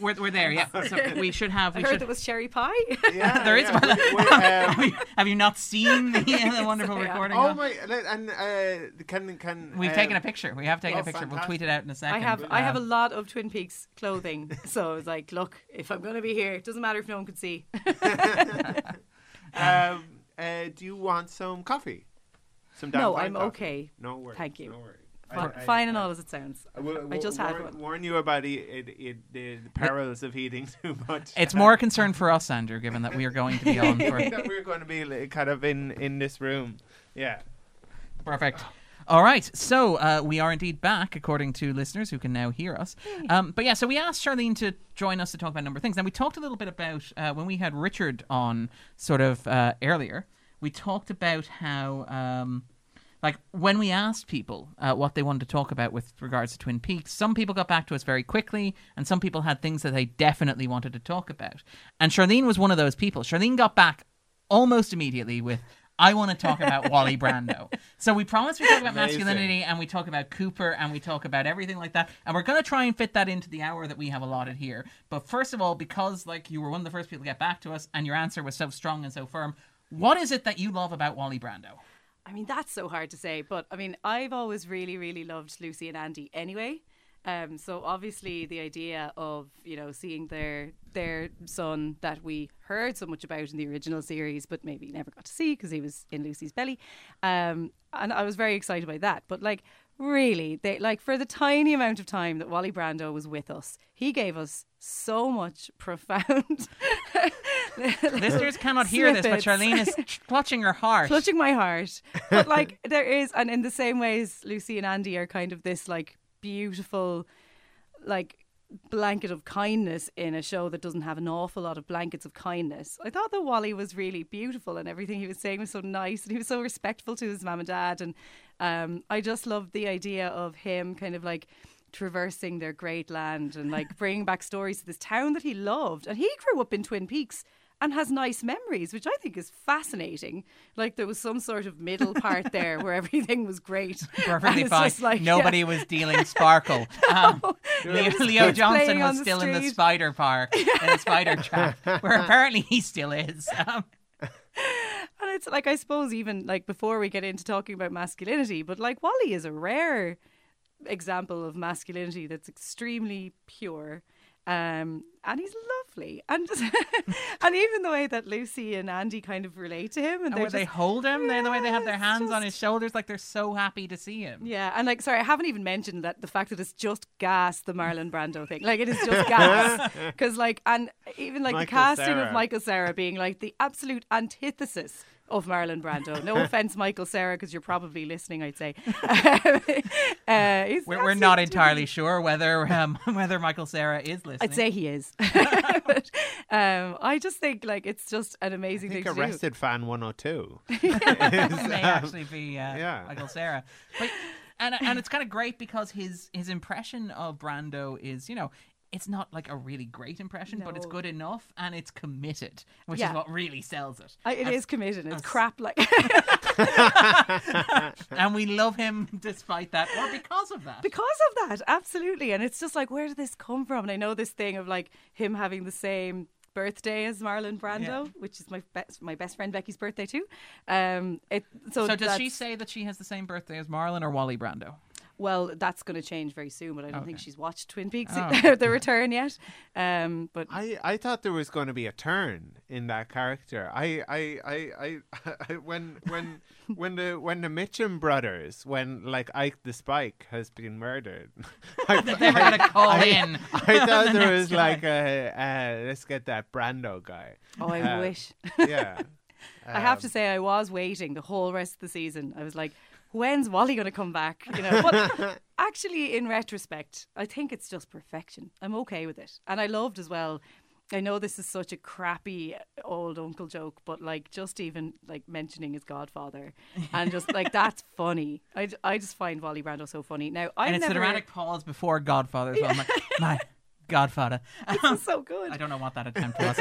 We're, we're there, yeah. So we should have. I heard should. there was cherry pie. Yeah, There is yeah, one. we- we, um, have, you, not seen the, the wonderful yeah. recording? Oh of- my! And uh, can can We've um, taken a picture. We have taken oh, a picture. We'll tweet it out in a second. I have I have a Um, lot of Twin Peaks clothing, so I was like, look, if I'm going to be here, it doesn't matter if no one can see. Um, uh, do you want some coffee? Some No, I'm coffee? okay. No worries. Thank you. No worries. Fi- I- I- Fine and all as it sounds. I, will, I just had warn, one. Warn you about the, it, it, the, the perils of eating too much. It's more a concern for us, Andrew, given that we are going to be on for that we're going to be like, kind of in in this room. Yeah. Perfect. All right, so uh, we are indeed back, according to listeners who can now hear us. Um, but yeah, so we asked Charlene to join us to talk about a number of things. Now, we talked a little bit about uh, when we had Richard on sort of uh, earlier, we talked about how, um, like, when we asked people uh, what they wanted to talk about with regards to Twin Peaks, some people got back to us very quickly, and some people had things that they definitely wanted to talk about. And Charlene was one of those people. Charlene got back almost immediately with I want to talk about Wally Brando. So we promised we talk about Amazing. masculinity and we talk about Cooper and we talk about everything like that. And we're going to try and fit that into the hour that we have allotted here. But first of all, because like you were one of the first people to get back to us and your answer was so strong and so firm, what is it that you love about Wally Brando? I mean, that's so hard to say, but I mean, I've always really, really loved Lucy and Andy anyway. Um, so obviously, the idea of you know seeing their their son that we heard so much about in the original series, but maybe never got to see because he was in Lucy's belly, um, and I was very excited by that. But like, really, they like for the tiny amount of time that Wally Brando was with us, he gave us so much profound. Listeners cannot hear this, but. Charlene is clutching her heart. clutching my heart. But like there is, and in the same ways, Lucy and Andy are kind of this like beautiful, like blanket of kindness in a show that doesn't have an awful lot of blankets of kindness. I thought that Wally was really beautiful and everything he was saying was so nice and he was so respectful to his mum and dad and um, I just loved the idea of him kind of like traversing their great land and like bringing back stories to this town that he loved and he grew up in Twin Peaks and has nice memories, which I think is fascinating. Like there was some sort of middle part there where everything was great. Perfectly fine. like, Nobody yeah. was dealing sparkle. Um, Leo, Leo Johnson was still in the spider park, in the spider trap, where apparently he still is. Um, And it's like I suppose even like before we get into talking about masculinity, but like Wally is a rare example of masculinity that's extremely pure. Um, and he's lovely, and and even the way that Lucy and Andy kind of relate to him, and And they're where they hold him, they're the way they have their hands it's on his shoulders, like they're so happy to see him. Yeah, and like, sorry, I haven't even mentioned that the fact that it's just gas, the Marlon Brando thing. Like, it is just gas. Because, like, and even like the casting Cera. of Michael Cera being like the absolute antithesis of Marlon Brando. No offense, Michael Cera, because you're probably listening, I'd say. uh, We're, we're not entirely sure whether um, whether Michael Cera is listening. I'd say he is. but, um, I just think like it's just an I amazing think thing. Arrested Fan 102. it may actually be uh, yeah. Michael Cera. But and and it's kind of great because his his impression of Brando is you know. It's not like a really great impression, but it's good enough and it's committed, which Yeah. is what really sells it. I, it And- is committed. It's crap. Like and we love him despite that, or because of that. because of that absolutely and it's just like where did this come from and i know this thing of like him having the same birthday as marlon brando Yeah. which is my best my best friend becky's birthday too um it so, so does she say that she has the same birthday as Marlon or Wally Brando? Well that's going to change very soon but i don't think she's watched twin peaks Oh. the return yet um but I, I thought there was going to be a turn in that character. I I, I, I, I when when when the when the Mitchum brothers when like Ike the Spike has been murdered. I, They're going to call I- in. I thought the there was guy. like a uh, let's get that Brando guy. oh i Uh, wish Yeah. i have Um, to say i was waiting the whole rest of the season i was like when's wally going to come back you know but actually in retrospect i think it's just perfection i'm okay with it and i loved as well i know this is such a crappy uh, old uncle joke but like just even like mentioning his godfather and just like that's funny I, I just find wally brando so funny now i and it's never the dramatic pause before Godfather as well. I'm like, my Godfather. this is so good I don't know what that attempt was.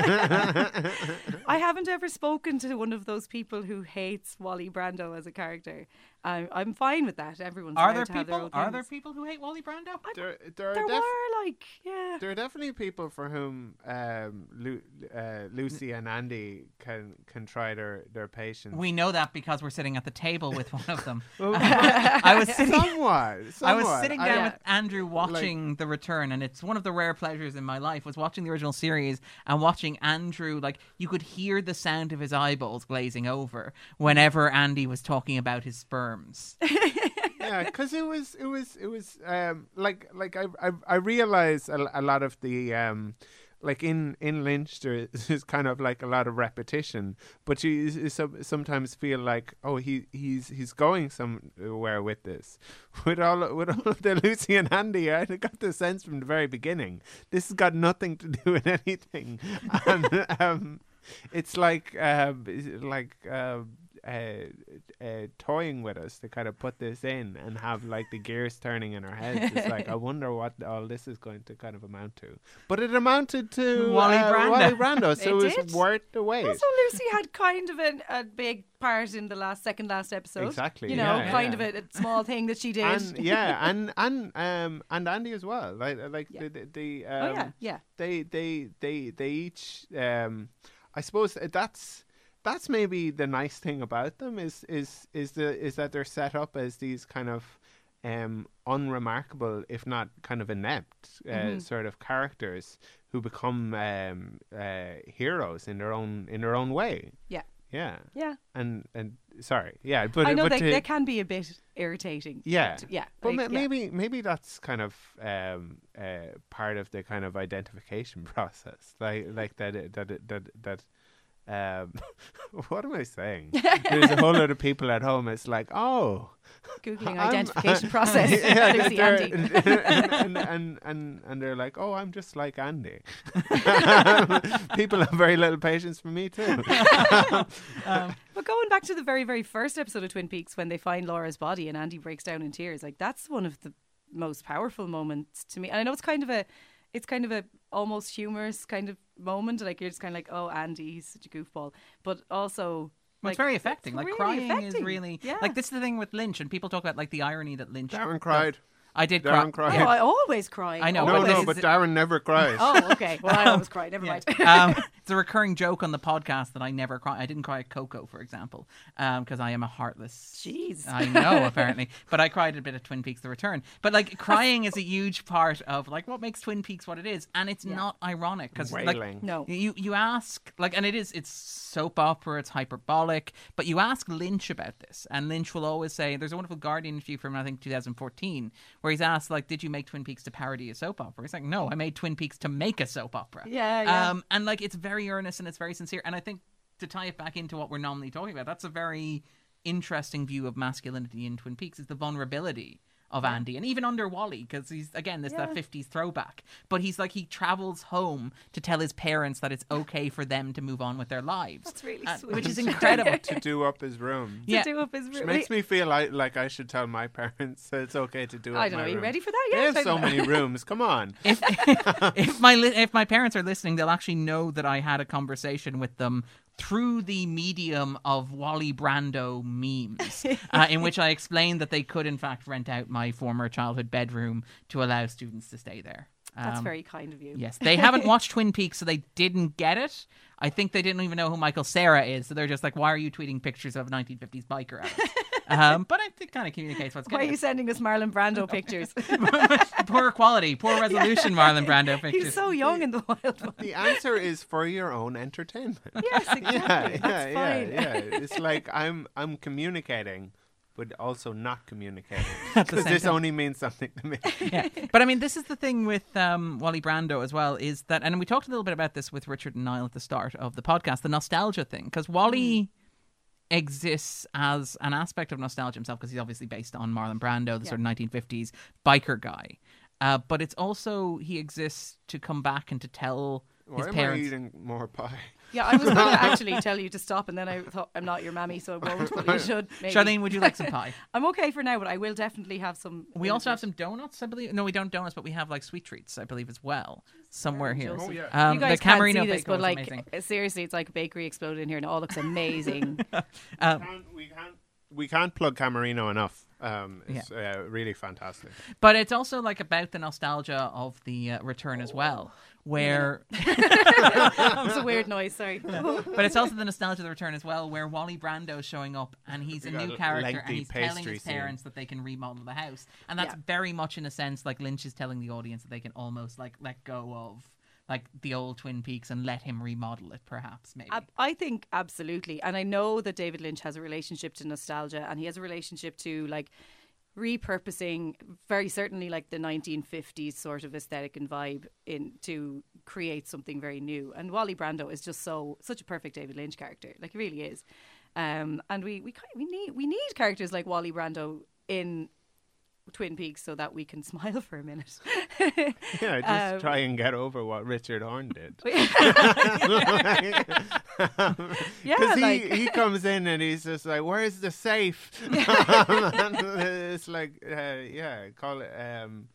I haven't ever spoken to one of those people who hates Wally Brando as a character. I'm I'm fine with that. Everyone's Are there to have their people? Are there people who hate Wally Brando? There, there, are There def- were like yeah. there are definitely people for whom um, Lu- uh, Lucy and Andy can can try their their patience. We know that because we're sitting at the table with one of them. Well, I was sitting. somewhat, I was sitting down Yeah. with Andrew watching The Return, and it's one of the rare pleasures in my life was watching the original series and watching Andrew. Like you could hear the sound of his eyeballs glazing over whenever Andy was talking about his sperms. yeah, because it was it was it was um like like I I, I realized a, a lot of the um like in in Lynch there is kind of like a lot of repetition, but you, you some- sometimes feel like oh he he's he's going somewhere with this. With all with all of the Lucy and Andy, I got the sense from the very beginning this has got nothing to do with anything, and um, it's like uh, like. Uh, uh, uh, toying with us to kind of put this in and have like the gears turning in our heads. It's like I wonder what all this is going to kind of amount to. But it amounted to Wally uh, Brando. Wally Brando, so It it, was worth the wait. Also, Lucy had kind of an, a big part in the last second last episode. Exactly, You know, yeah, kind yeah. of a, a small thing that she did. and yeah, and and um and Andy as well. Like like Yeah. the the, the um, oh yeah, yeah. they they they they each um I suppose that's that's maybe the nice thing about them is is is the is that they're set up as these kind of um unremarkable if not kind of inept uh, Mhm. sort of characters who become um uh heroes in their own in their own way Yeah. yeah Yeah. and and sorry yeah but I know but they, to- they can be a bit irritating. Yeah. but yeah. but like, ma- yeah. maybe maybe that's kind of um, uh, part of the kind of identification process, like like that it- that that that. Um, what am I saying? There's a whole lot of people at home. It's like, oh, googling I'm- identification process. yeah, Lucy Andy. and, and, and and and they're like, oh, I'm just like Andy. people have very little patience for me too. Um, But going back to the very, very first episode of Twin Peaks when they find Laura's body and Andy breaks down in tears, like that's one of the most powerful moments to me. And I know it's kind of a, it's kind of a almost humorous kind of moment. Like you're just kind of like, oh, Andy, he's such a goofball. But also, Well, like, it's very affecting. it's Like really crying is really Yeah. like this is the thing with Lynch, and people talk about like the irony that Lynch. Darren does. cried. I did Darren cry. cried. Oh, I always cry. I know, No, but no, but Darren never cries. Oh, okay. Well, I always cry. Never Yeah. mind. um, it's a recurring joke on the podcast that I never cry. I didn't cry at Coco, for example, because I am a heartless. Jeez. I know, apparently, but I cried a bit at Twin Peaks: The Return. But like, crying is a huge part of like what makes Twin Peaks what it is, and it's Yeah. not ironic because like no. you you ask like, and it is it's soap opera, it's hyperbolic, but you ask Lynch about this, and Lynch will always say, "There's a wonderful Guardian interview from I think 2014 where he's asked like, did you make Twin Peaks to parody a soap opera?" He's like, "No, I made Twin Peaks to make a soap opera." Yeah, yeah. Um, and like it's very earnest and it's very sincere, and I think to tie it back into what we're normally talking about, that's a very interesting view of masculinity in Twin Peaks is the vulnerability of Andy, and even under Wally, because he's again this that fifties throwback. But he's like he travels home to tell his parents that it's okay for them to move on with their lives. That's really Uh, sweet. which is incredible. to do up his room. Yeah. to do up his Which room. makes me feel like, like I should tell my parents that it's okay to do up I don't my know. Are you room. ready for that? They Yeah. have so know. many rooms. Come on. if if my li- if my parents are listening, they'll actually know that I had a conversation with them through the medium of Wally Brando memes, uh, in which I explained that they could in fact rent out my former childhood bedroom to allow students to stay there. That's Um, very kind of you. Yes, they haven't watched Twin Peaks, so they didn't get it. I think they didn't even know who Michael Cera is, so they're just like, "Why are you tweeting pictures of 1950s biker?" At us?" um, but I, it kind of communicates what's going on. Why are good. you sending us Marlon Brando pictures? poor quality, poor resolution, Marlon Brando pictures. He's so young in the wild one. The answer is for your own entertainment. Yes, exactly. yeah, yeah, That's yeah, fine. yeah. It's like I'm I'm communicating, but also not communicating because this time. only means something to me. yeah. But I mean, this is the thing with um, Wally Brando as well is that, and we talked a little bit about this with Richard and Niall at the start of the podcast, the nostalgia thing, because Wally exists as an aspect of nostalgia himself, because he's obviously based on Marlon Brando, the sort of 1950s biker guy. Uh, but it's also he exists to come back and to tell his Why am I parents. eating more pie? Yeah, I was going to actually tell you to stop, and then I thought I'm not your mammy, so I won't. But you should. Maybe. Charlene, would you like some pie? I'm okay for now, but I will definitely have some. We also have some. some donuts, I believe. No, we don't donuts, but we have like sweet treats, I believe, as well, somewhere here. Oh, yeah. Um, you guys the can't Camerino see this, Bacon but like amazing. uh, seriously, it's like a bakery exploded in here, and it all looks amazing. Um, Can't- we can't we can't plug Camerino enough. Um, it's uh, really fantastic. But it's also like about the nostalgia of the uh, return as well, where that was a weird noise. Sorry. but it's also the nostalgia of the return as well, where Wally Brando's showing up and he's a new a character and he's telling pastry his scene. parents that they can remodel the house, and that's Yeah. very much in a sense like Lynch is telling the audience that they can almost like let go of like the old Twin Peaks and let him remodel it, perhaps maybe. Ab- I think absolutely. And I know that David Lynch has a relationship to nostalgia and he has a relationship to like repurposing very certainly like the 1950s sort of aesthetic and vibe in to create something very new. And Wally Brando is just so such a perfect David Lynch character. Like he really is. Um, and we we we need we need characters like Wally Brando in Twin Peaks so that we can smile for a minute. Yeah, just Um, try and get over what Richard Horne did. yeah, Because he, like he comes in and he's just like, "Where's the safe?" It's like, uh, yeah, call it. Um,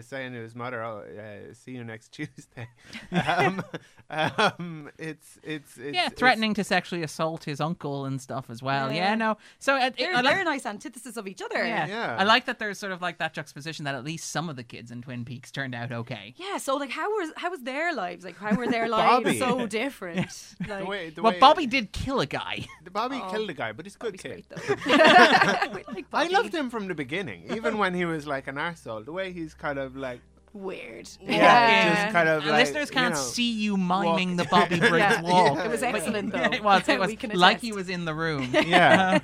saying to his mother, "Oh, uh, see you next Tuesday." um, um, it's it's it's yeah, it's- threatening to sexually assault his uncle and stuff as well. Yeah, Yeah. no. So uh, they're, I like- they're a nice antithesis of each other. yeah. Yeah. I like that there's sort of like that juxtaposition that at least some of the kids in Twin Peaks turned out okay. Yeah, so like how was how was their lives? Like how were their lives so different? Like the way, the Well, way, Bobby did kill a guy. the Bobby Oh. killed a guy, but he's a good Bobby's kid. great like I loved him from the beginning, even when he was like an arsehole. The way he's kind of like, Weird. yeah, just kind of like, listeners you can't know, see you miming the Bobby Briggs Yeah. walk. It was excellent though. It was. It was like he was in the room. Yeah.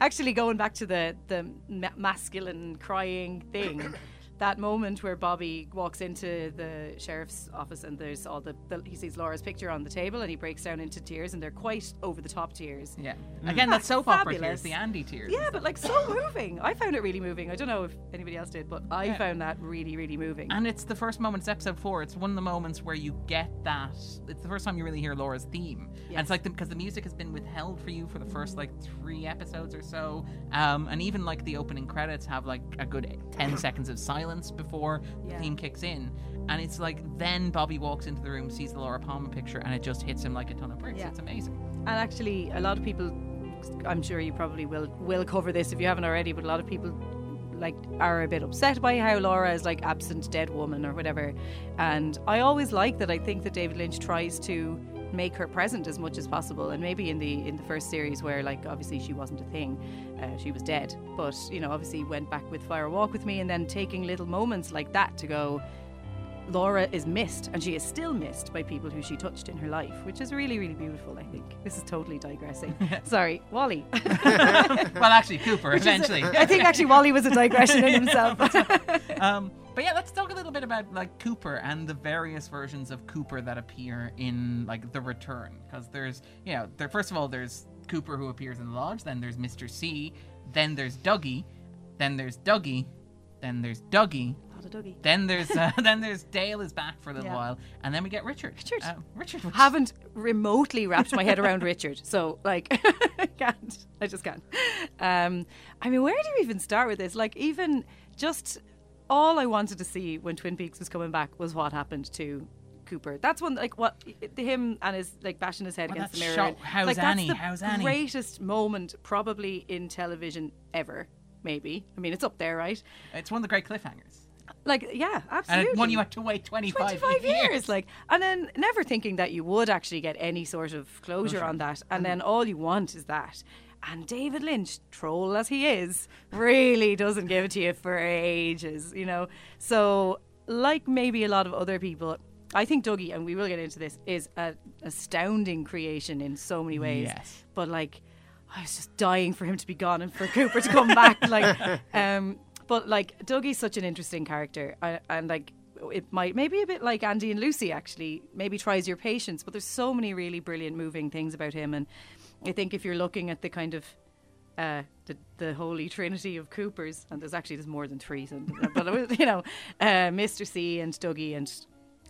Actually, going back to the the ma- masculine crying thing, that moment where Bobby walks into the sheriff's office and there's all the, the he sees Laura's picture on the table and he breaks down into tears and they're quite over the top tears. Yeah. Again, that soap opera tears, the Andy tears. Yeah, but like so moving. I found it really moving. I don't know if anybody else did, but I Yeah. found that really, really moving. And it's the first moment, it's episode four. It's one of the moments where you get that. It's the first time you really hear Laura's theme. And it's like, because the, music has been withheld for you for the first like three episodes or so. Um, and even like the opening credits have like a good 10 seconds of silence before Yeah. the theme kicks in. And it's like, then Bobby walks into the room, sees the Laura Palmer picture, and it just hits him like a ton of bricks. Yeah. It's amazing. And actually, a lot of people, I'm sure you probably will will cover this if you haven't already, but a lot of people like are a bit upset by how Laura is like absent dead woman or whatever. And I always like that. I think that David Lynch tries to make her present as much as possible. And maybe in the in the first series where like obviously she wasn't a thing, uh, she was dead. But you know obviously went back with Fire Walk with Me, and then taking little moments like that to go. Laura is missed, and she is still missed by people who she touched in her life, which is really, really beautiful, I think. This is totally digressing. Sorry, Wally. well, actually, Cooper, eventually. I think actually Wally was a digression in himself. Um, but yeah, let's talk a little bit about like Cooper and the various versions of Cooper that appear in like The Return. Because there's, you know, there first of all there's Cooper who appears in the lodge. Then there's Mr. C. Then there's Dougie. Then there's Dougie. Then there's Dougie. Not a Dougie. Then there's uh, then there's Dale is back for a little Yeah. while, and then we get Richard. Richard. Uh, Richard. which- Haven't remotely wrapped my head around Richard, so like I can't. I just can't. Um, I mean, where do you even start with this? Like, even just all I wanted to see when Twin Peaks was coming back was what happened to Cooper. That's one like what him and his like bashing his head Well, against the mirror. shot, "How's like, Annie? That's the How's Annie?" greatest moment probably in television ever. Maybe. I mean, it's up there, right? It's one of the great cliffhangers, Like, yeah, absolutely. it, one you had to wait 25, 25 years. like and then never thinking that you would actually get any sort of closure, Closure. on that and mm-hmm. then all you want is that and David Lynch troll as he is really doesn't give it to you for ages you know so like maybe a lot of other people I think Dougie and we will get into this is an astounding creation in so many ways Yes. but like I was just dying for him to be gone and for Cooper to come back. Like, um, but like Dougie's such an interesting character, I, and like it might maybe a bit like Andy and Lucy actually. Maybe tries your patience, but there's so many really brilliant, moving things about him, and I think if you're looking at the kind of uh, the the holy trinity of Coopers, and there's actually there's more than three, so, but was, you know, uh, Mr. C and Dougie and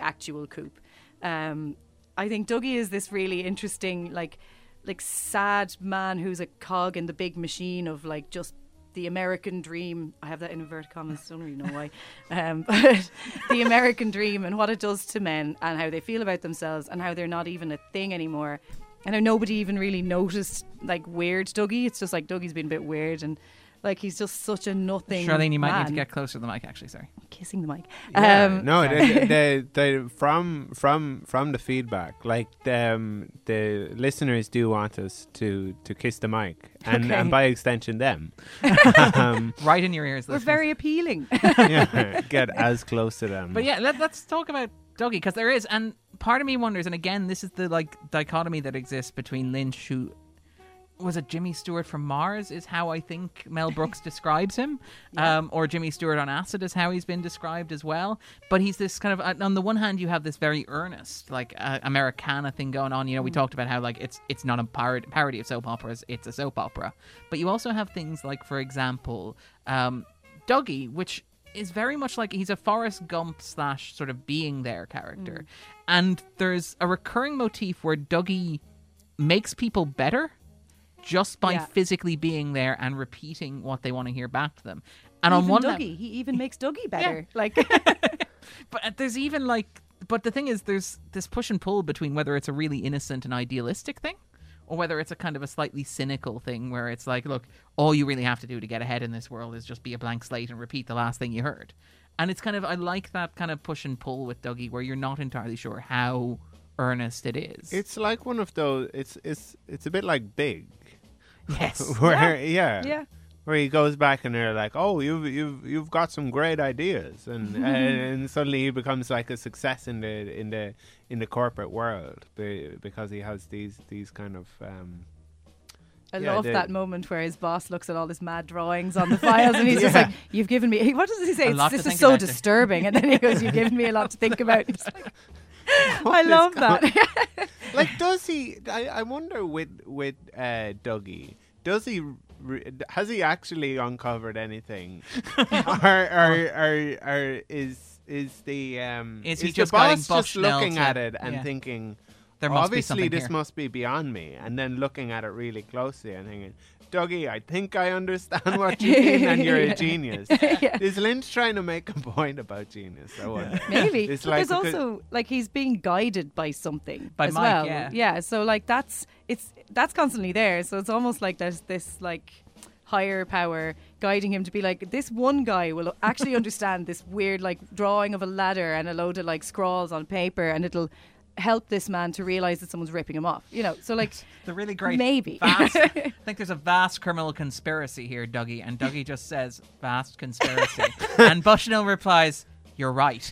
actual Coop. Um, I think Dougie is this really interesting, like, like sad man who's a cog in the big machine of like just the American dream. I have that in inverted commas. Don't really know why, um, but the American dream and what it does to men and how they feel about themselves and how they're not even a thing anymore. I know nobody even really noticed like weird Dougie. It's just like Dougie's been a bit weird and like he's just such a nothing. Charlene, you might man. need to get closer to the mic. Actually, sorry. kissing the mic. Yeah, Um, no, the, the, the, from from from the feedback, like the, um, the listeners do want us to to kiss the mic, and, Okay. and by extension them. um, Right in your ears. we're listeners. very appealing. yeah, get as close to them. But yeah, let, let's talk about Dougie because there is, and part of me wonders, and again, this is the like dichotomy that exists between Lynch, who was it Jimmy Stewart from Mars, is how I think Mel Brooks describes him, um, or Jimmy Stewart on acid is how he's been described as well. But he's this kind of uh, on the one hand, you have this very earnest like uh, Americana thing going on. You know, we talked about how like it's it's not a parod- parody of soap operas; it's a soap opera. But you also have things like, for example, um, Dougie, which is very much like he's a Forrest Gump slash sort of being there character. And there's a recurring motif where Dougie makes people better just by Yeah. physically being there and repeating what they want to hear back to them. And even on one Dougie, level, he even makes Dougie better. Like but uh, there's even like, but the thing is, there's this push and pull between whether it's a really innocent and idealistic thing, or whether it's a kind of a slightly cynical thing where it's like, look, all you really have to do to get ahead in this world is just be a blank slate and repeat the last thing you heard. And it's kind of, I like that kind of push and pull with Dougie, where you're not entirely sure how earnest it is. it's like one of those. It's it's it's a bit like Big, yes, where yeah, yeah. Where he goes back and they're like, "Oh, you've you've you've got some great ideas," and and suddenly he becomes like a success in the in the in the corporate world because he has these these kind of. Um, I Yeah, love that moment where his boss looks at all his mad drawings on the files and he's just like, "You've given me." What does he say? It's- this is so disturbing, and then he goes, "You've given me a lot to think about." It's like, I love that. like does he I, I wonder with with uh dougie does he re- has he actually uncovered anything or, or or or is is the um Is he the just going boss just looking to- at it and yeah. thinking there must obviously this here. must be beyond me and then looking at it really closely and thinking Dougie, I think I understand what you mean, and you're a genius. Yeah. Is Lynch trying to make a point about genius? I wonder. Maybe. It's like there's also like he's being guided by something By as Mike, well. yeah. Yeah. So like that's it's that's constantly there. So it's almost like there's this like higher power guiding him to be like this one guy will actually understand this weird like drawing of a ladder and a load of like scrawls on paper and it'll help this man to realize that someone's ripping him off you know so like The really great Maybe. Vast, I think there's a vast criminal conspiracy here, Dougie, and Dougie just says vast conspiracy, and Bushnell replies, "You're right."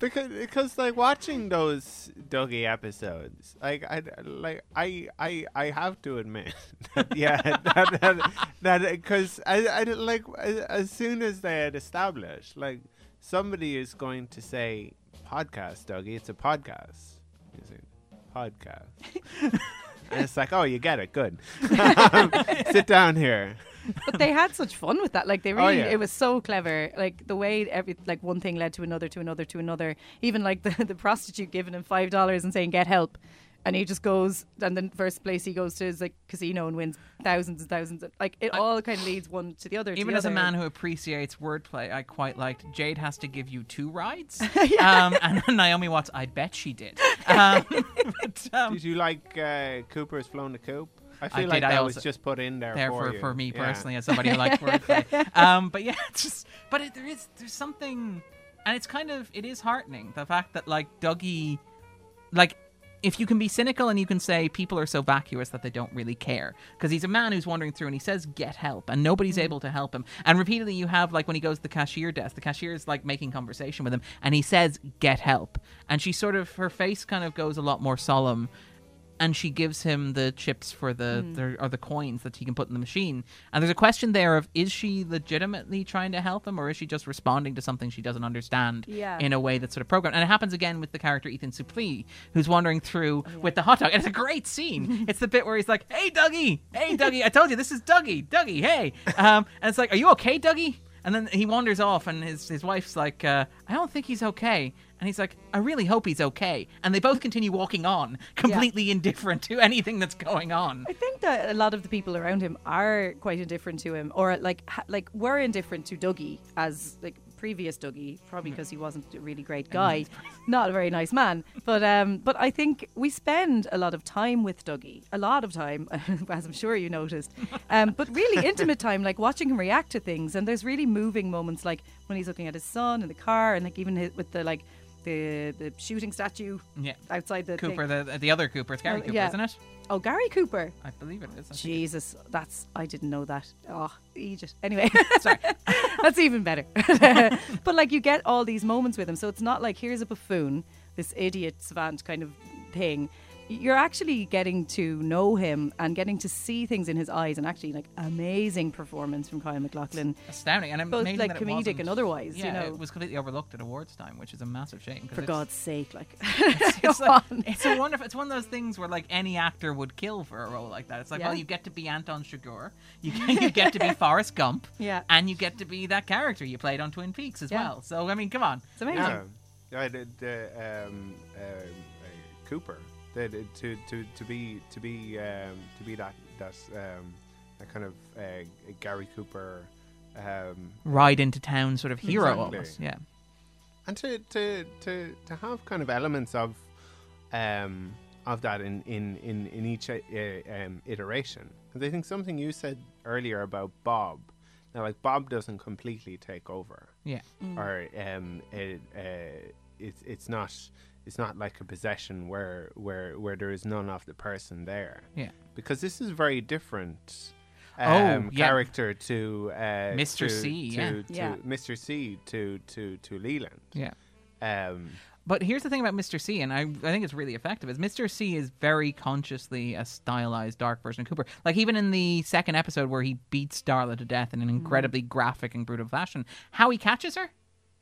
because because like watching those Dougie episodes, like I like I I I have to admit, that, yeah, that that that because I, I like as, as soon as they had established, like somebody is going to say podcast, Dougie, it's a podcast. You say podcast. And it's like, oh, you get it. Good. Um, sit down here. but they had such fun with that like they Oh, really yeah. it was so clever like the way every like one thing led to another to another to another even like the, the prostitute giving him five dollars and saying get help and he just goes and the first place he goes to is like casino and wins thousands and thousands of, like it I- all kind of leads one to the other Even the as a man who appreciates wordplay, I quite liked Jade has to give you two rides, um, and Naomi Watts. I bet she did. Um, but, um, Did you like uh, Cooper's Flown the Coop? I feel did, like I that also- was just put in there, there for, for, you. for me Yeah. personally as somebody who likes wordplay. um, but yeah, it's just but it, there is there's something, and it's kind of it is heartening the fact that like Dougie, like if you can be cynical and you can say people are so vacuous that they don't really care. Because he's a man who's wandering through and he says get help and nobody's mm-hmm. able to help him. And repeatedly you have like when he goes to the cashier desk the cashier is like making conversation with him and he says get help. And she sort of her face kind of goes a lot more solemn and she gives him the chips for the, the or the coins that he can put in the machine. And there's a question there of is she legitimately trying to help him or is she just responding to something she doesn't understand Yeah. in a way that's sort of programmed? And it happens again with the character Ethan Suplee, who's wandering through with the hot dog. And it's a great scene. it's the bit where he's like, "Hey, Dougie, hey, Dougie, I told you this is Dougie, Dougie, hey." Um, and it's like, "Are you okay, Dougie?" And then he wanders off, and his his wife's like, uh, "I don't think he's okay." And he's like, "I really hope he's okay." And they both continue walking on, completely indifferent to anything that's going on. I think that a lot of the people around him are quite indifferent to him, or like ha- like were indifferent to Dougie as like previous Dougie, probably because he wasn't a really great guy, not a very nice man. But um, but I think we spend a lot of time with Dougie, a lot of time, as I'm sure you noticed, um, but really intimate time, like watching him react to things. And there's really moving moments, like when he's looking at his son in the car, and like even his, with the like the the shooting statue Yeah. outside the Cooper, thing. the the other Cooper, it's Gary Oh, Cooper, yeah. isn't it? Oh, Gary Cooper. I believe it is. I. Jesus, that's I didn't know that. Oh, Egypt. Anyway, Sorry. that's even better. but like you get all these moments with him, so it's not like here's a buffoon, this idiot savant kind of thing. You're actually getting to know him and getting to see things in his eyes, and actually like amazing performance from Kyle MacLachlan, Astounding, and both amazing like that it comedic wasn't- and otherwise. Yeah, you know, it was completely overlooked at awards time, which is a massive shame. for God's sake, like it's, come like, on. it's a wonderful. It's one of those things where like any actor would kill for a role like that. It's like, Yeah. well, you get to be Anton Chigurh, you you get to be Forrest Gump, Yeah. and you get to be that character you played on Twin Peaks as Yeah. well. So I mean, come on, It's amazing. Yeah, yeah. The, the um, uh, uh, Cooper, the, the, to to to be to be um, to be that that um, that kind of uh, Gary Cooper, um, ride into town sort of hero Exactly. almost. Yeah, and to to to to have kind of elements of um of that in in in in each uh, um, iteration. And I think something you said earlier about Bob. Now, like Bob doesn't completely take over. yeah, or um, it, uh, it's it's not it's not like a possession where where where there is none of the person there. yeah. Because this is very different. Oh, Um, yeah. character to uh, Mr. to- C, to, yeah. to Yeah. Mr. C to to to Leland. Yeah. Um, But here's the thing about Mr. C, and I, I think it's really effective, is Mr. C is very consciously a stylized dark version of Cooper. Like even in the second episode where he beats Darla to death in an incredibly graphic and brutal fashion, how he catches her?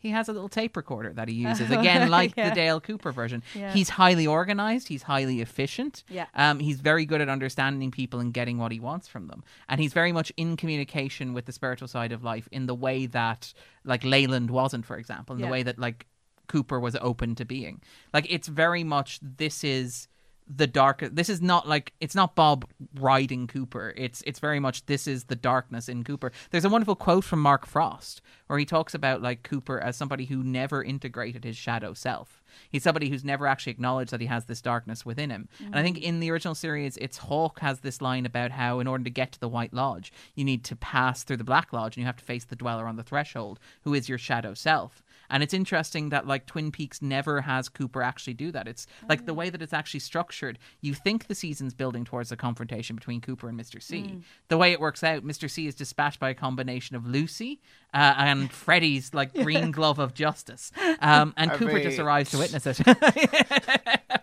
He has a little tape recorder that he uses. Again, like Yeah. the Dale Cooper version. Yeah. He's highly organized, he's highly efficient. Yeah. Um, he's very good at understanding people and getting what he wants from them. And he's very much in communication with the spiritual side of life in the way that like Leland wasn't, for example, in Yeah. the way that like Cooper was open to being. Like it's very much this is the dark this is not like it's not Bob riding Cooper. It's it's very much this is the darkness in Cooper. There's a wonderful quote from Mark Frost where he talks about like Cooper as somebody who never integrated his shadow self. He's somebody who's never actually acknowledged that he has this darkness within him. And I think mm. in the original series, it's Hawk has this line about how in order to get to the White Lodge, you need to pass through the Black Lodge and you have to face the dweller on the threshold, who is your shadow self. And it's interesting that like Twin Peaks never has Cooper actually do that. It's like the way that it's actually structured. You think the season's building towards a confrontation between Cooper and Mr. C. The way it works out, Mr. C is dispatched by a combination of Lucy uh, and Freddy's like green glove of justice, um, and Are Cooper just arrives to witness it.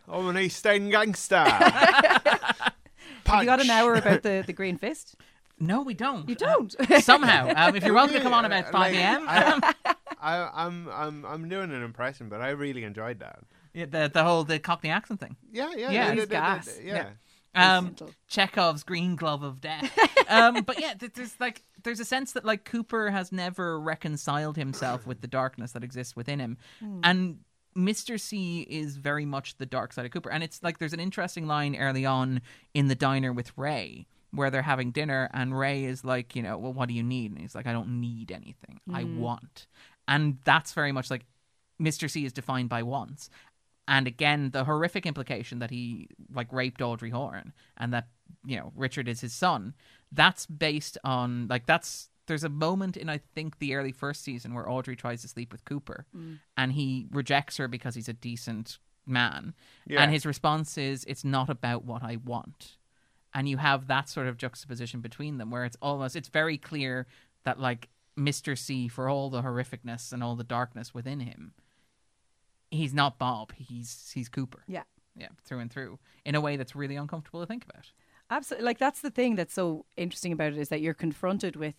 I'm an East End gangster. Have you got an hour about the, the Green Fist? No, we don't. You don't. Somehow, um, if you're welcome to come on about uh, five like, a.m. I, I, I'm I'm I'm doing an impression, but I really enjoyed that. Yeah, the the whole the Cockney accent thing. Yeah, yeah, Yeah. the- He's the- the- gas. the- yeah. Um, Chekhov's green glove of death. um, but yeah, there's like there's a sense that like Cooper has never reconciled himself with the darkness that exists within him, and Mr. C is very much the dark side of Cooper. And it's like there's an interesting line early on in the diner with Ray where they're having dinner, and Ray is like, you know, well, what do you need? And he's like, I don't need anything. I mm. want, and that's very much like Mr. C is defined by wants. And again, the horrific implication that he like raped Audrey Horne and that, you know, Richard is his son, that's based on like that's there's a moment in I think the early first season where Audrey tries to sleep with Cooper mm. and he rejects her because he's a decent man. Yeah. And his response is it's not about what I want. And you have that sort of juxtaposition between them where it's almost it's very clear that like Mr. C for all the horrificness and all the darkness within him he's not Bob. He's he's Cooper. Yeah. Yeah, through and through, in a way that's really uncomfortable to think about. Absolutely. Like that's the thing that's so interesting about it is that you're confronted with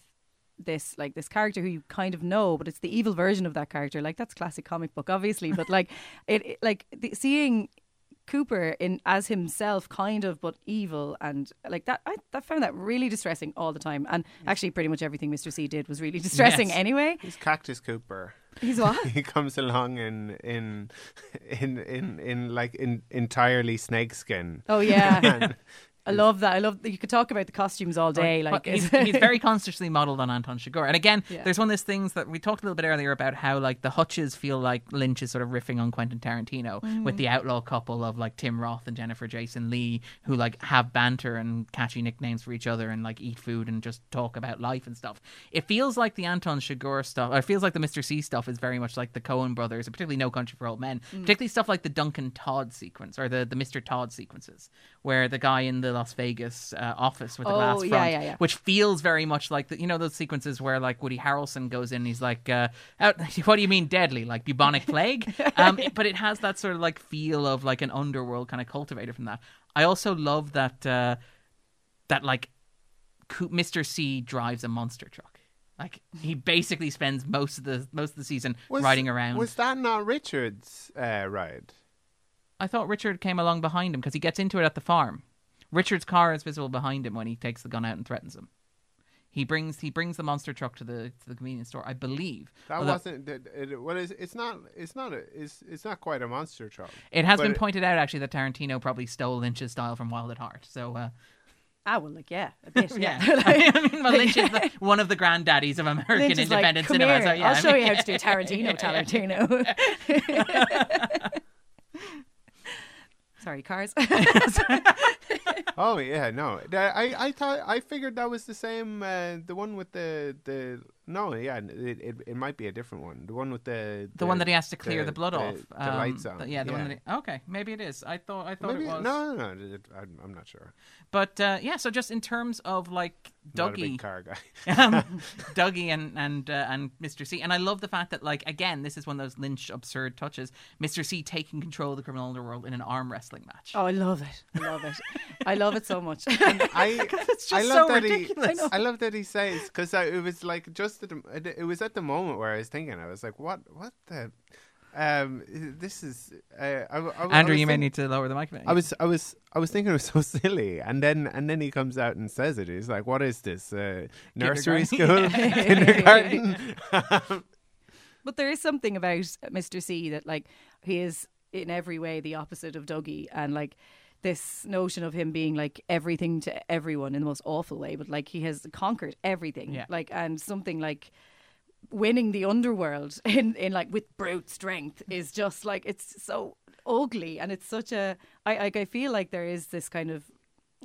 this like this character who you kind of know, but it's the evil version of that character. Like that's classic comic book, obviously, but like it, it- like the, seeing Cooper in as himself, kind of, but evil, and like that. I, I found that really distressing all the time. And actually, pretty much everything Mr. C did was really distressing Yes. anyway. He's Cactus Cooper. He's what? he comes along in in in in, in like in entirely snakeskin. Oh yeah. and I love that. I love that you could talk about the costumes all day. Like he's, he's very consciously modeled on Anton Chigurh. And again, Yeah. there's one of those things that we talked a little bit earlier about how like the hutches feel like Lynch is sort of riffing on Quentin Tarantino Mm. with the outlaw couple of like Tim Roth and Jennifer Jason Lee who like have banter and catchy nicknames for each other and like eat food and just talk about life and stuff. It feels like the Anton Chigurh stuff, or it feels like the Mr. C stuff is very much like the Coen brothers, and particularly No Country for Old Men, Mm. particularly stuff like the Duncan Todd sequence or the, the Mr. Todd sequences, where the guy in the Las Vegas uh, office with the Oh, glass yeah, front, yeah, yeah. which feels very much like the, you know those sequences where like Woody Harrelson goes in, and he's like, uh, "How- "What do you mean deadly? Like bubonic plague?" um, but it has that sort of like feel of like an underworld kind of cultivated from that. I also love that uh, that like Mr. C drives a monster truck. Like he basically spends most of the most of the season riding around. Was that not Richard's uh, ride? I thought Richard came along behind him because he gets into it at the farm. Richard's car is visible behind him when he takes the gun out and threatens him. He brings he brings the monster truck to the to the convenience store, I believe. That Although wasn't. It, it, well, it's, it's not. It's not. A, it's it's not quite a monster truck. It has been it- pointed out actually that Tarantino probably stole Lynch's style from Wild at Heart. So uh, ah, well, like yeah, a bit, yeah, yeah. I mean, well, Lynch is the, one of the granddaddies of American Lynch is like, independent "Come cinema. here, so yeah, I'll I show you how to do Tarantino. Tarantino. Sorry, cars. Oh yeah, no. That- I I thought I figured that was the same. Uh, the one with the the no, yeah. It, it it might be a different one. The one with the the, one that he has to clear the, the- blood the- off. the um, lights on, the- yeah, the one yeah. that. He, okay, maybe it is. I thought I thought Maybe, it was. no, no, no. it- I'm, I'm not sure. But uh, yeah, so just in terms of like Not a big Dougie, car guy. um, Dougie and and uh, and Mr. C, and I love the fact that like again, this is one of those Lynch absurd touches. Mr. C taking control of the criminal underworld in an arm wrestling match. oh, I love it. I love it. I love it so much. I it's just I love so that ridiculous. he I love that he says because it was like just at it- it was at the moment where I was thinking I was like what what the um this is uh, I, I, I Andrew, was you may need to lower the mic. I was I was I was thinking it was so silly, and then and then he comes out and says it. He's like, "What is this? Uh, nursery school, Kindergarten. kindergarten?" But there is something about Mr. C that like he is in every way the opposite of Dougie and like this notion of him being like everything to everyone in the most awful way, but like he has conquered everything. Yeah. Like and something like winning the underworld in, in like with brute strength is just like it's so ugly and it's such a I like I feel like there is this kind of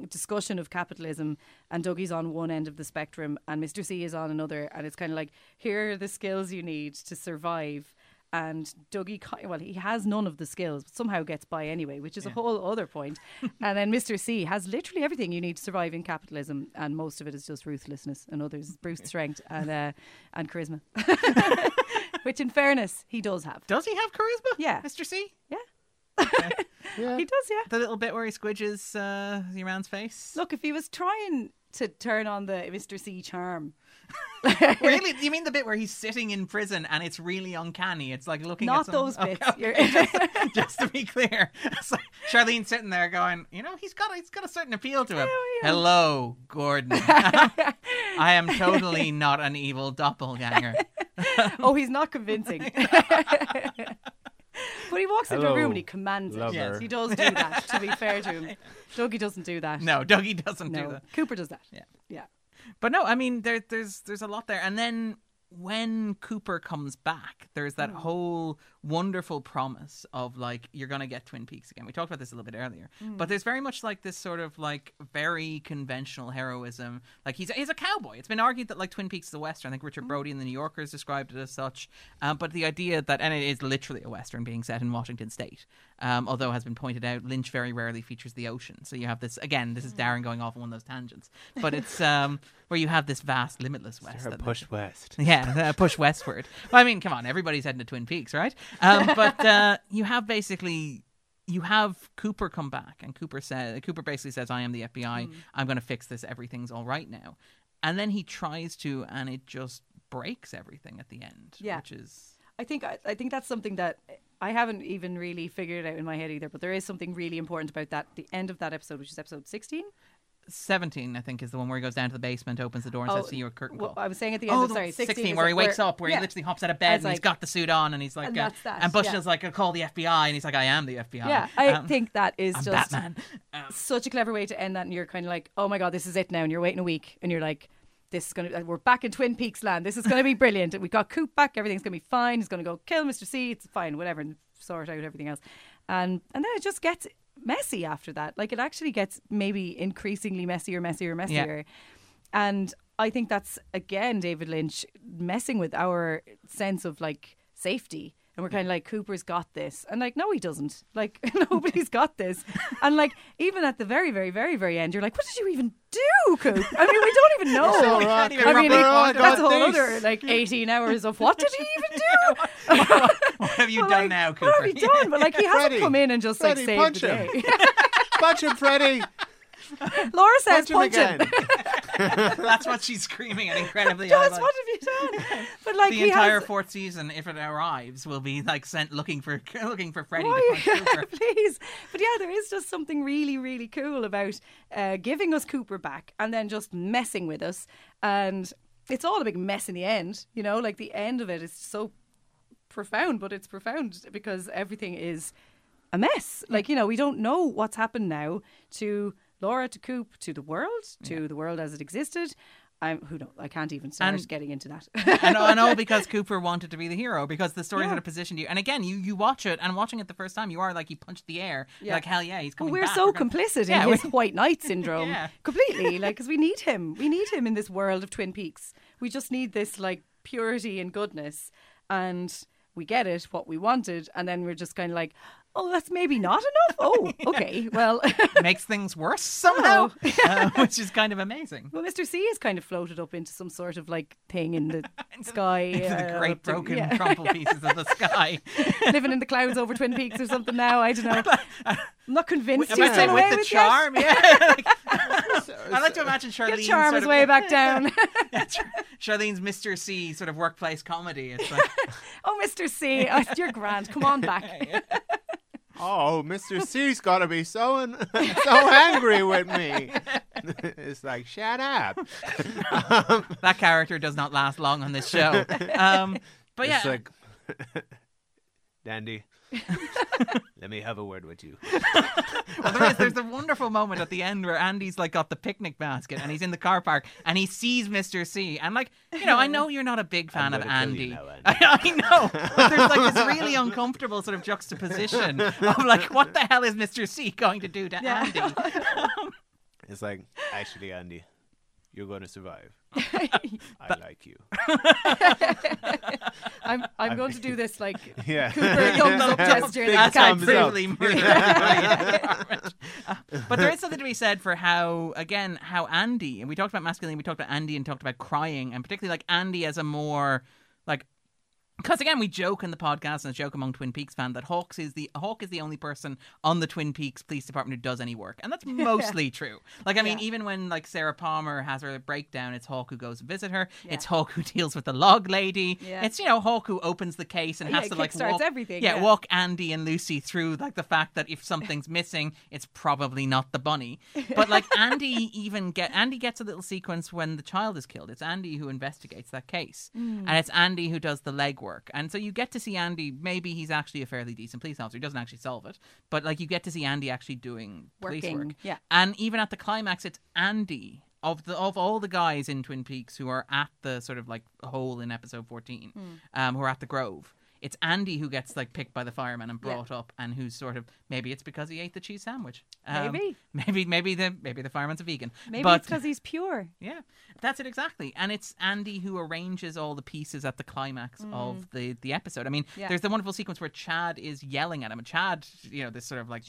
discussion of capitalism and Dougie's on one end of the spectrum and Mr. C is on another and it's kind of like here are the skills you need to survive and Dougie well he has none of the skills but somehow gets by anyway which is a whole other point. and then Mr. C has literally everything you need to survive in capitalism and most of it is just ruthlessness and others is brute strength and uh, and charisma which in fairness he does have Does he have charisma? Yeah. Mr. C. yeah yeah. he does yeah The little bit where he squidges uh, your man's face. Look, if he was trying to turn on the Mr. C charm, really? You mean the bit where he's sitting in prison and it's really uncanny? It's like looking at not some- those Okay, bits. okay. You're- just to be clear, it's like Charlene's sitting there going, you know, he's got he's got a certain appeal to him. Oh, yeah. Hello, Gordon. I am totally not an evil doppelganger. oh, he's not convincing. but he walks into a room and he commands it. Yes, he does do that. To be fair to him, Dougie doesn't do that. No, Dougie doesn't do that. Cooper does that. Yeah. yeah. But no, I mean there there's there's a lot there. And then when Cooper comes back, there's that hmm. whole wonderful promise of like you're gonna get Twin Peaks again. We talked about this a little bit earlier, but hmm. there's very much like this sort of like very conventional heroism. Like he's he's a cowboy. It's been argued that like Twin Peaks is a western. I think Richard hmm. Brody in the New Yorker has described it as such. Um, but the idea that and it is literally a western being set in Washington State. Um, although has been pointed out, Lynch very rarely features the ocean. So you have this again. This is Darren going off on one of those tangents, but it's um, where you have this vast, limitless west. that- Push west. yeah, uh, push westward. Well, I mean, come on, everybody's heading to Twin Peaks, right? Um, but uh, you have basically you have Cooper come back, and Cooper says Cooper basically says, "I am the FBI. I'm going to fix this. Everything's all right now." And then he tries to, and it just breaks everything at the end. Yeah. which is I think I, I think that's something that I haven't even really figured out in my head either. But there is something really important about that. The end of that episode, which is episode sixteen. seventeen, I think, is the one where he goes down to the basement, opens the door, and Oh, says, "See you a curtain Well, call." I was saying at the end Oh, of sorry, 16, 16, where he wakes up, where yeah. he literally hops out of bed and he's got the suit on, and he's like, And uh, that, and Bush yeah. is like, "I'll call the FBI," and he's like, "I am the FBI." Yeah, I Um, think that is I'm just Batman. Um, such a clever way to end that, and you're kind of like, oh my god, this is it now, and you're waiting a week, and you're like, this is gonna, we're back in Twin Peaks land. This is gonna be brilliant. We got Coop back. Everything's gonna be fine. He's gonna go kill Mr. C. It's fine, whatever, and sort out everything else. And and then it just gets messy after that. Like it actually gets maybe increasingly messier, messier, messier. And I think that's again David Lynch messing with our sense of like safety. And we're kind of like Cooper's got this, and like no, he doesn't. Like nobody's got this, and like even at the very, very, very, very end, you're like, what did you even do, Coop? I mean, we don't even know. So, We can't even I mean, Cooper, oh, it- that's a whole this. other like 18 hours of what did he even do? what have you done like, now, Cooper? What have you done? But like he hasn't Freddie, come in and just Freddie, like saved punch the him. day. Punch him, Freddy. Laura says, Punch him punch him. again. That's what she's screaming at incredibly Just high. what have you done? But like the he entire has, fourth season, if it arrives, will be like sent looking for looking for Freddy Why? to punch Cooper. Please. But yeah, there is just something really, really cool about uh, giving us Cooper back and then just messing with us. And it's all a big mess in the end, you know, like the end of it is so profound, but it's profound because everything is a mess. Like, you know, we don't know what's happened now to Laura, to Coop, to the world, to the world as it existed. I'm who knows? I can't even start And- getting into that. and, and all because Cooper wanted to be the hero because the story Yeah. in a position you. And again, you you watch it and watching it the first time, you are like he punched the air. Yeah. like hell yeah, he's Well, we're back. so gonna- complicit Yeah, in his white knight syndrome, Yeah. completely. Like, because we need him. We need him in this world of Twin Peaks. We just need this like purity and goodness, and we get it, what we wanted, and then we're just kind of like, oh, that's maybe not enough. Oh, okay, well. makes things worse somehow, Oh. uh, which is kind of amazing. Well, Mr. C is kind of floated up into some sort of like thing in the sky. Into the uh, great up to- broken yeah. crumple pieces of the sky. living in the clouds over Twin Peaks or something now. I don't know. I'm not convinced he's done away with the with yet. charm, yeah. Like, I like to imagine Charlene. Charm sort is of- way back down. Yeah, Char- Charlene's Mr. C sort of workplace comedy. It's like oh, Mr. C, oh, you're grand. Come on back. Oh, Mr. C's got to be so so angry with me. it's like, shut up. that character does not last long on this show. Um, but yeah, like, Dandy, let me have a word with you. Well, there is. There's the wonderful moment at the end where Andy's like got the picnic basket and he's in the car park and he sees Mr. C and like you know I know you're not a big fan I'm of gonna kill you Andy. now, Andy. I, I know. But there's like this really uncomfortable sort of juxtaposition of like what the hell is Mr. C going to do to Yeah. Andy? It's like, actually, Andy, you're going to survive. I like you. I'm I'm going to do this like Yeah. Cooper thumbs up gesture. Big Like, thumbs up. Absolutely. Uh, but there is something to be said for how, again, how Andy, and we talked about masculine, we talked about Andy and talked about crying, and particularly like Andy as a more, like, because again, we joke in the podcast and a joke among Twin Peaks fans that Hawks is the Hawk is the only person on the Twin Peaks Police Department who does any work, and that's mostly true. Like, I mean, Yeah. even when like Sarah Palmer has her breakdown, it's Hawk who goes to visit her. Yeah. It's Hawk who deals with the log lady. Yeah. It's you know Hawk who opens the case and Yeah, has to like walk everything, Yeah, yeah. walk Andy and Lucy through like the fact that if something's missing, it's probably not the bunny. But like Andy even get Andy gets a little sequence when the child is killed. It's Andy who investigates that case, Mm. and it's Andy who does the legwork. And so you get to see Andy. Maybe he's actually a fairly decent police officer. He doesn't actually solve it, but like you get to see Andy actually doing police work. yeah. And even at the climax, it's Andy of the of all the guys in Twin Peaks who are at the sort of like hole in episode fourteen, Hmm. um, who are at the Grove. It's Andy who gets like picked by the firemen and Yeah. brought up, and who's sort of maybe it's because he ate the cheese sandwich. Um, Maybe. maybe, maybe the maybe the fireman's a vegan. Maybe but, it's because he's pure. yeah, that's it exactly. And it's Andy who arranges all the pieces at the climax of the the episode. I mean, Mm. Yeah. there's the wonderful sequence where Chad is yelling at him, Chad, you know, this sort of like.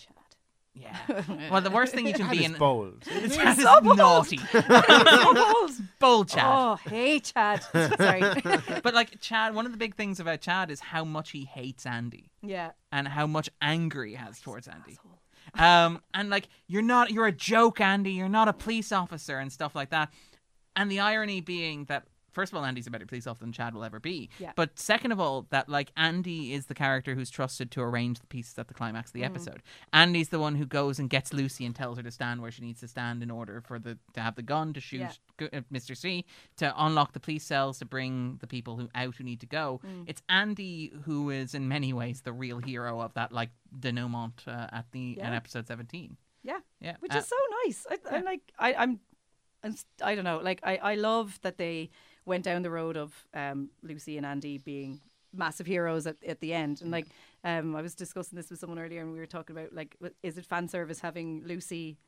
Yeah. Well, the worst thing you can That be is in. bold. Chad is so bold. naughty. Bold Chad. Oh, hey, Chad. Sorry. But like Chad, one of the big things about Chad is how much he hates Andy yeah. and how much anger he has towards Andy. Um, and like you're not, you're a joke, Andy. You're not a police officer and stuff like that. And the irony being that first of all, Andy's a better police officer than Chad will ever be. Yeah. But second of all, that like Andy is the character who's trusted to arrange the pieces at the climax of the episode. Andy's the one who goes and gets Lucy and tells her to stand where she needs to stand in order for the to have the gun to shoot Yeah. Uh, Mr. C to unlock the police cells to bring the people who out who need to go. It's Andy who is in many ways the real hero of that like denouement uh, at the Yeah. at episode seventeen. Yeah. Yeah, Which uh, is so nice. I, I'm like, I, I'm, I'm, I don't know. Like, I, I love that they went down the road of um, Lucy and Andy being massive heroes at, at the end. And like, um, I was discussing this with someone earlier, and we were talking about like, is it fan service having Lucy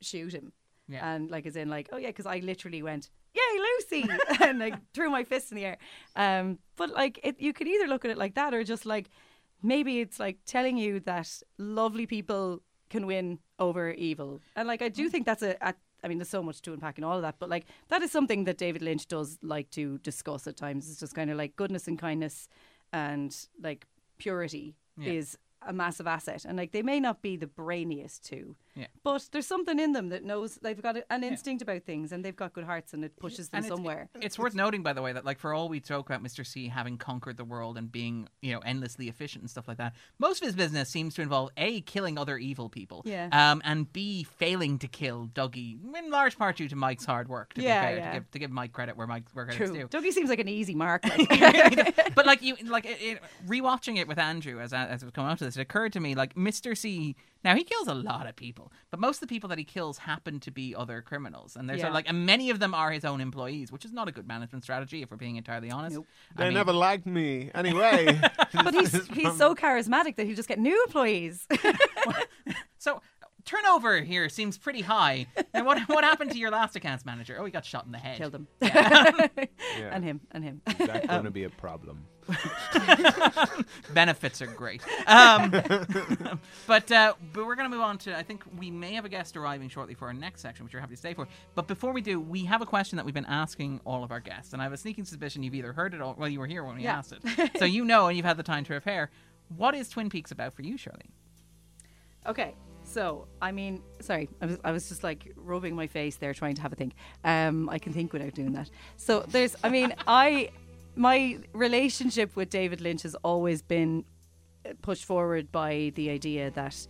shoot him? Yeah. And like, as in like, oh yeah, because I literally went, yay, Lucy, and like threw my fist in the air. Um, but like, it, you could either look at it like that, or just like, maybe it's like telling you that lovely people can win over evil. And like I do think that's a, a I mean there's so much to unpack in all of that, but like that is something that David Lynch does like to discuss at times. It's just kind of like goodness and kindness and like purity Yeah. is a massive asset. And like they may not be the brainiest two. Yeah. But there's something in them that knows they've got an instinct about things and they've got good hearts and it pushes them And somewhere. It's worth noting, by the way, that like for all we talk about Mr. C having conquered the world and being you know endlessly efficient and stuff like that, most of his business seems to involve a killing other evil people, Yeah. um, and b failing to kill Dougie in large part due to Mike's hard work. To Yeah, be fair, yeah. to give to give Mike credit where Mike where credit's due. Dougie seems like an easy mark. Like. but like you, like it, it, rewatching it with Andrew as as it was coming up to this, it occurred to me like Mr. C. Now he kills a lot of people, but most of the people that he kills happen to be other criminals, and there's sort of like, and many of them are his own employees, which is not a good management strategy if we're being entirely honest. Nope. They mean- never liked me anyway. but he's he's so charismatic that he'll just get new employees. So turnover here seems pretty high. And what what happened to your last accounts manager? Oh, he got shot in the head. Killed him. Yeah. and him and him. That's going to um, be a problem. Benefits are great. Um, but uh, but we're going to move on to. I think we may have a guest arriving shortly for our next section, which you're happy to stay for. But before we do, we have a question that we've been asking all of our guests, and I have a sneaking suspicion you've either heard it or well, you were here when we Yeah. asked it, so you know, and you've had the time to prepare. What is Twin Peaks about for you, Shirley? Okay, so I mean, sorry, I was I was just like rubbing my face there, trying to have a think. Um, I can think without doing that. So there's, I mean, I my relationship with David Lynch has always been pushed forward by the idea that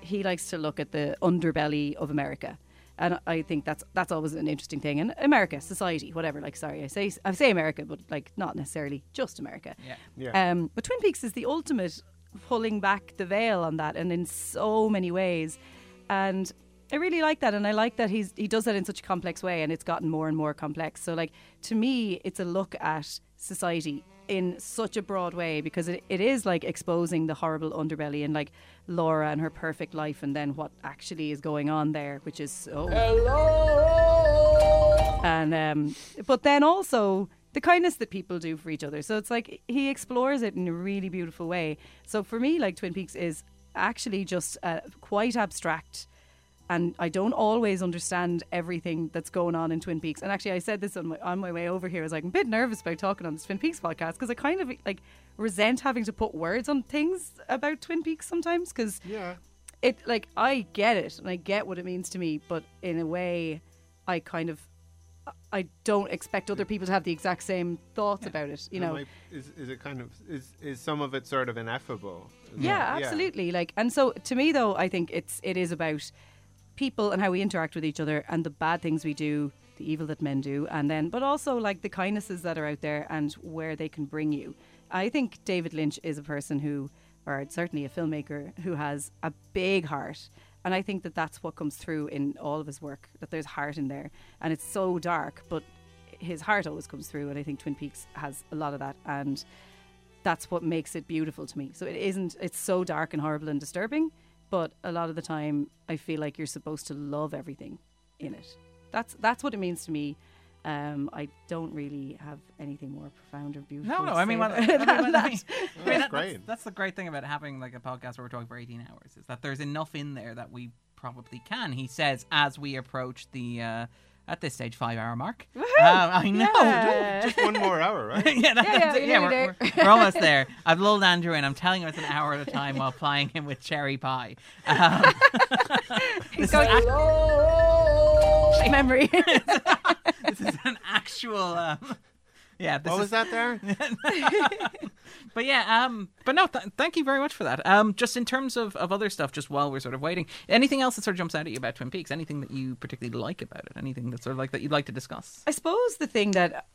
he likes to look at the underbelly of America. And I think that's that's always an interesting thing. And America, society, whatever. Like, sorry, I say I say America, but like not necessarily just America. Yeah. Yeah. Um, but Twin Peaks is the ultimate pulling back the veil on that, and in so many ways. And I really like that, and I like that he's he does that in such a complex way, and it's gotten more and more complex. So, like to me, it's a look at society in such a broad way because it, it is like exposing the horrible underbelly and like Laura and her perfect life, and then what actually is going on there, which is so and um, but then also the kindness that people do for each other. So it's like he explores it in a really beautiful way. So for me, like Twin Peaks is actually just uh, quite abstract. And I don't always understand everything that's going on in Twin Peaks. And actually, I said this on my on my way over here. I was like, I'm a bit nervous about talking on this Twin Peaks podcast because I kind of like resent having to put words on things about Twin Peaks sometimes because yeah. it like I get it and I get what it means to me, but in a way, I kind of I don't expect other people to have the exact same thoughts about it. You know, I- is, is it kind of is is some of it sort of ineffable? Yeah, it? absolutely. Like, and so to me though, I think it's it is about people and how we interact with each other and the bad things we do, the evil that men do, and then but also like the kindnesses that are out there and where they can bring you. I think David Lynch is a person who, or certainly a filmmaker who has a big heart. And I think that that's what comes through in all of his work, that there's heart in there. And it's so dark, but his heart always comes through. And I think Twin Peaks has a lot of that. And that's what makes it beautiful to me. So it isn't, it's so dark and horrible and disturbing, but a lot of the time I feel like you're supposed to love everything in it. That's, that's what it means to me. Um, I don't really have anything more profound or beautiful. No, no. I mean, say well, I mean, it well, that. mean, I mean, that's that- that's, great. that's the great thing about having like a podcast where we're talking for 18 hours is that there's enough in there that we probably can. He says as we approach the uh, at this stage five hour mark. Um, I know. Yeah. Just one more hour, right? yeah, that- Yeah, that's yeah, it. we're yeah, we're, we're, we're almost there. I've lulled Andrew in. I'm telling him it's an hour at a time while plying him with cherry pie. Um, He's this, is going ac- memory. this is an actual um, Yeah, this What is was that there? But yeah, um, but no, th- thank you very much for that. Um, just in terms of, of other stuff, just while we're sort of waiting, anything else that sort of jumps out at you about Twin Peaks? Anything that you particularly like about it? Anything that sort of like that you'd like to discuss? I suppose the thing that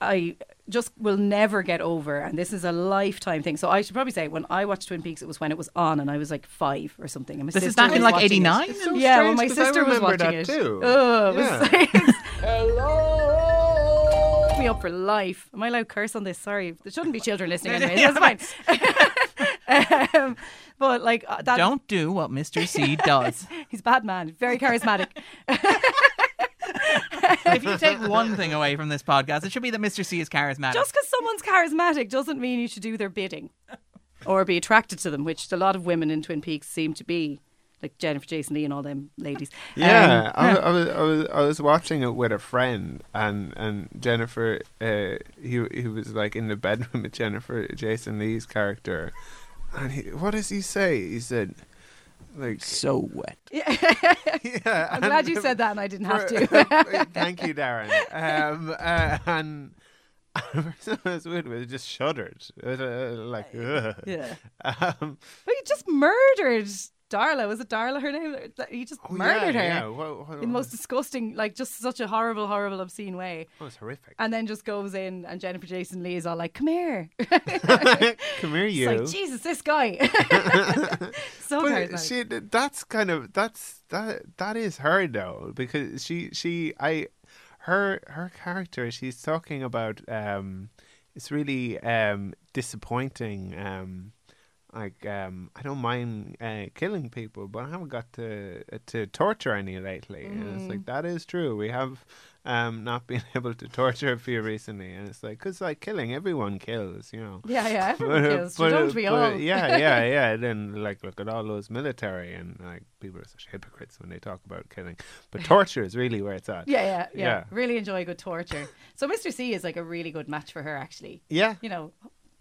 I just will never get over, and this is a lifetime thing. So I should probably say when I watched Twin Peaks, it was when it was on, and I was like five or something. And my This is sister back in like '89. So yeah, when strange my 'cause I sister was watching that it. too. Oh, it was Yeah. me up for life. Am I allowed to curse on this? Sorry, there shouldn't be children listening anyway. That's fine. um, but like uh, that, Don't do what Mr. C does. he's a bad man, very charismatic. if you take one thing away from this podcast, it should be that Mr. C is charismatic. Just because someone's charismatic doesn't mean you should do their bidding or be attracted to them, which a lot of women in Twin Peaks seem to be, like Jennifer Jason Lee and all them ladies. Yeah, Um, I, I was I was I was watching it with a friend, and and Jennifer, uh, he he was like in the bedroom with Jennifer Jason Lee's character, and he, what does he say? He said, like, so wet. yeah. I'm glad you said that and I didn't have to. Thank you, Darren. Um, uh, and the person I was with was just shuddered, It was, uh, like, ugh. yeah. Um, But he just murdered Darla. Was it Darla her name? He just oh, murdered yeah, her. Yeah, In the most disgusting, like just such a horrible, horrible, obscene way. That was horrific. And then just goes in, and Jennifer Jason Lee is all like, "Come here." Come here, It's you. like Jesus, this guy. so but she that's kind of that's that that is her though because she she I her her character she's talking about um it's really um disappointing um like um I don't mind uh, killing people but I haven't got to to torture any lately and it's like that is true we have um not been able to torture a few recently and it's like because like killing everyone kills you know yeah, yeah. Everyone uh, kills. Sure, don't we but, all? yeah, yeah, yeah. Then like look at all those military and like people are such hypocrites when they talk about killing. But torture is really where it's at. Yeah, yeah, yeah, Yeah. Really enjoy good torture. So Mr. C is like a really good match for her, actually. Yeah. You know,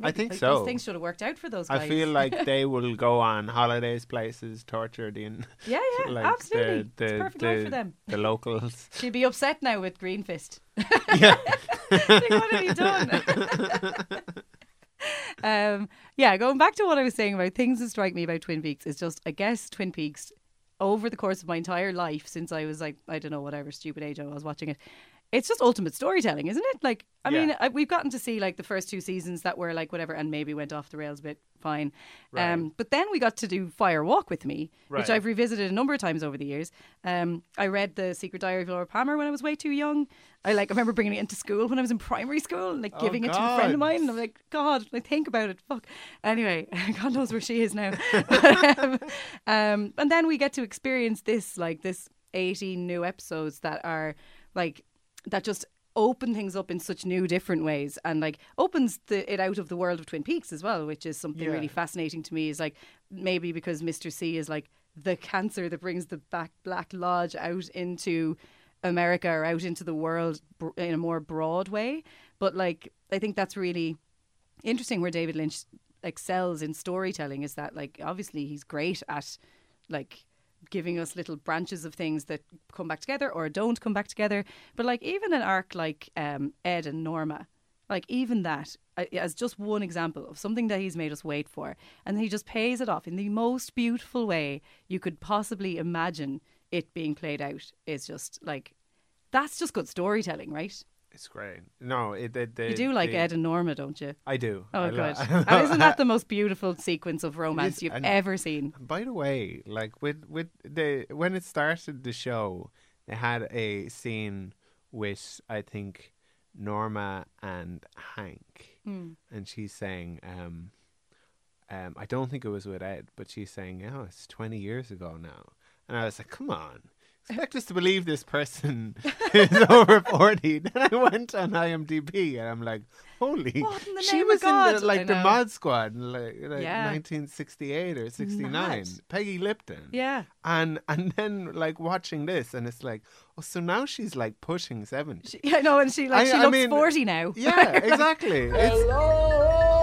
I think so. Things should have worked out for those guys. I feel like they will go on holidays, places, torture the in- yeah, yeah, like absolutely. the the, it's perfect the, life for them. the locals. She'd be upset now with Greenfist. yeah, like, what have you done? um, yeah, going back to what I was saying about things that strike me about Twin Peaks is just, I guess, Twin Peaks over the course of my entire life since I was like, I don't know, whatever stupid age I was watching it. It's just ultimate storytelling, isn't it? Like, I Yeah. mean, I, we've gotten to see like the first two seasons that were like whatever, and maybe went off the rails a bit. Fine, Right. um, but then we got to do Fire Walk with Me, which I've revisited a number of times over the years. Um, I read the Secret Diary of Laura Palmer when I was way too young. I like I remember bringing it into school when I was in primary school and like Oh, giving it to a friend of mine. And I'm like, God, I think about it. Fuck. Anyway, God knows where she is now. um, um, and then we get to experience this like this 18 new episodes that are like that just open things up in such new different ways and like opens the, it out of the world of twin peaks as well which is something Yeah. really fascinating to me is like maybe because mr c is like the cancer that brings the back black lodge out into america or out into the world in a more broad way but like i think that's really interesting where david lynch excels in storytelling is that like obviously he's great at like giving us little branches of things that come back together or don't come back together. But like even an arc like um, ed and norma like even that as just one example of something that he's made us wait for and he just pays it off in the most beautiful way you could possibly imagine it being played out is just like that's just good storytelling right it's great. No, it, the, the, you do like ed and norma don't you I do. Oh, I good. and isn't that the most beautiful sequence of romance is, you've and- ever seen? By the way, like with with the when it started the show, they had a scene with I think Norma and Hank, Hmm. and she's saying, um, um, I don't think it was with Ed, but she's saying, "Oh, it's twenty years ago now," and I was like, "Come on." Expect us to believe this person is over forty. Then I went on IMDb and I'm like, "Holy!" What in the she name of was in the, like the know. Mod Squad, in, like, like Yeah. 1968 or 69. Mad. Peggy Lipton. Yeah. And and then like watching this, and it's like, oh, so now she's like pushing 70. She, yeah, no, and she like I- she I looks mean, forty now. Yeah, exactly. It's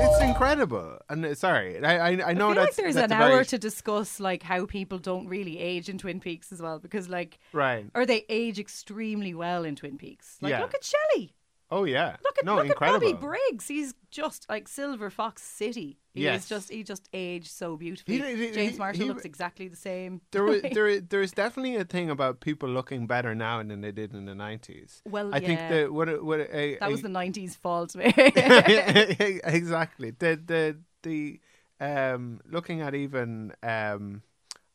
it's incredible. And uh, sorry, I I, I know I feel like there's an very- hour to discuss like how people don't really age in Twin Peaks as well because like right. or they age extremely well in Twin Peaks. Like Yeah. look at Shelley. Oh yeah. Look at no, look incredible. at Bobby Briggs. He's just like Silver Fox City. He Yes. is just he just aged so beautifully. He- he- James Marshall looks exactly the same. There, was, there, there's definitely a thing about people looking better now than they did in the nineties. Well, I think that what what a, that a- was the nineties fault. me. exactly. The the the um looking at even um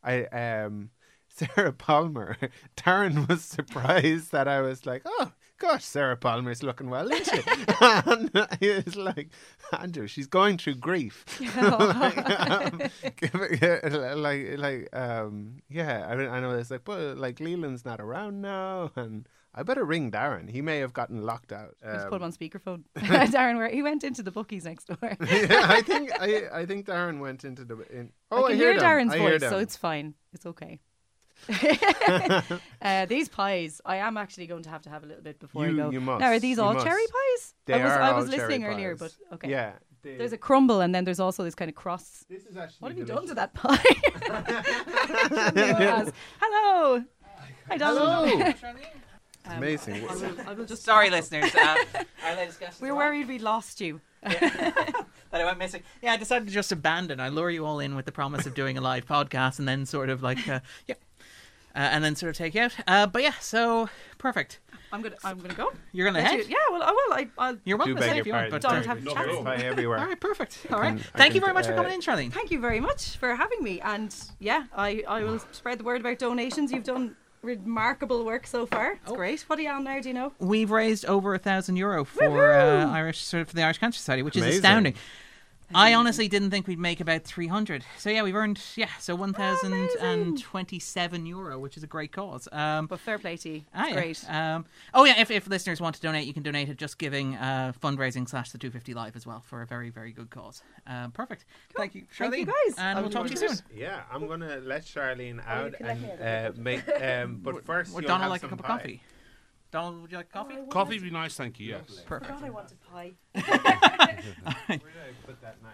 I um Sarah Palmer, Darren was surprised that I was like, oh gosh, Sarah Palmer's looking well, isn't she? and he was like, Andrew, she's going through grief. like, um, like, like, um, yeah, I, I know it's like, but like Leland's not around now, and I better ring Darren. He may have gotten locked out. Just Um, put him on speakerphone. Darren, where he went into the bookies next door. yeah, I think I, I think Darren went into the. In, oh, I can hear, hear. Darren's I voice, so it's fine. It's okay. uh, these pies, I am actually going to have to have a little bit before You- I go. you must, Now, are these you all must. cherry pies? They I was, are I all was listening cherry earlier, pies. but okay. Yeah. they- There's a crumble, and then there's also this kind of cross. This is actually. What have you done to that pie? No. Hello. Hi, Donald. Hello. Um, Amazing. I will, I will just. Sorry, listeners. Uh, our latest guest. We're worried we lost you. that I went missing. Yeah, I decided to just abandon. I lure you all in with the promise of doing a live podcast, and then sort of like, uh, yeah, uh, and then sort of take you out. Uh, but yeah, so perfect. I'm gonna. I'm gonna go. You're gonna Let's head. Yeah. Well, I will. I, I'll. You're welcome to beg stay your if you want, pardon. but Don't have Cherry chats. pie everywhere. all right, perfect. All right, can- I thank you can, very much for uh, coming in, Charlene. Thank you very much for having me. And yeah, I, I will spread the word about donations. You've done remarkable work so far. It's Oh. great. What are you on now? Do you know? We've raised over a thousand euro for uh, Irish sort of for the Irish Cancer Society, which is Amazing. astounding. I honestly didn't think we'd make about 300. So yeah, we've earned yeah, so 1027 euro, which is a great cause. Um But fair play to you. It's Ah, yeah. great. Um, oh yeah, if, if listeners want to donate, you can donate at just giving uh, fundraising slash the 250 live as well for a very very good cause. Um, perfect. Thank you, Thank you, Charlene. guys. and I'll we'll talk to you soon. Yeah, I'm gonna let Charlene Oh, out can let and uh, make. Um, but first, Would you'll Donald have like a some cup of pie. coffee? Donald, would you like coffee? Oh, coffee would be nice, thank you. Yes. Perfect. I wanted pie. Where did I put that knife?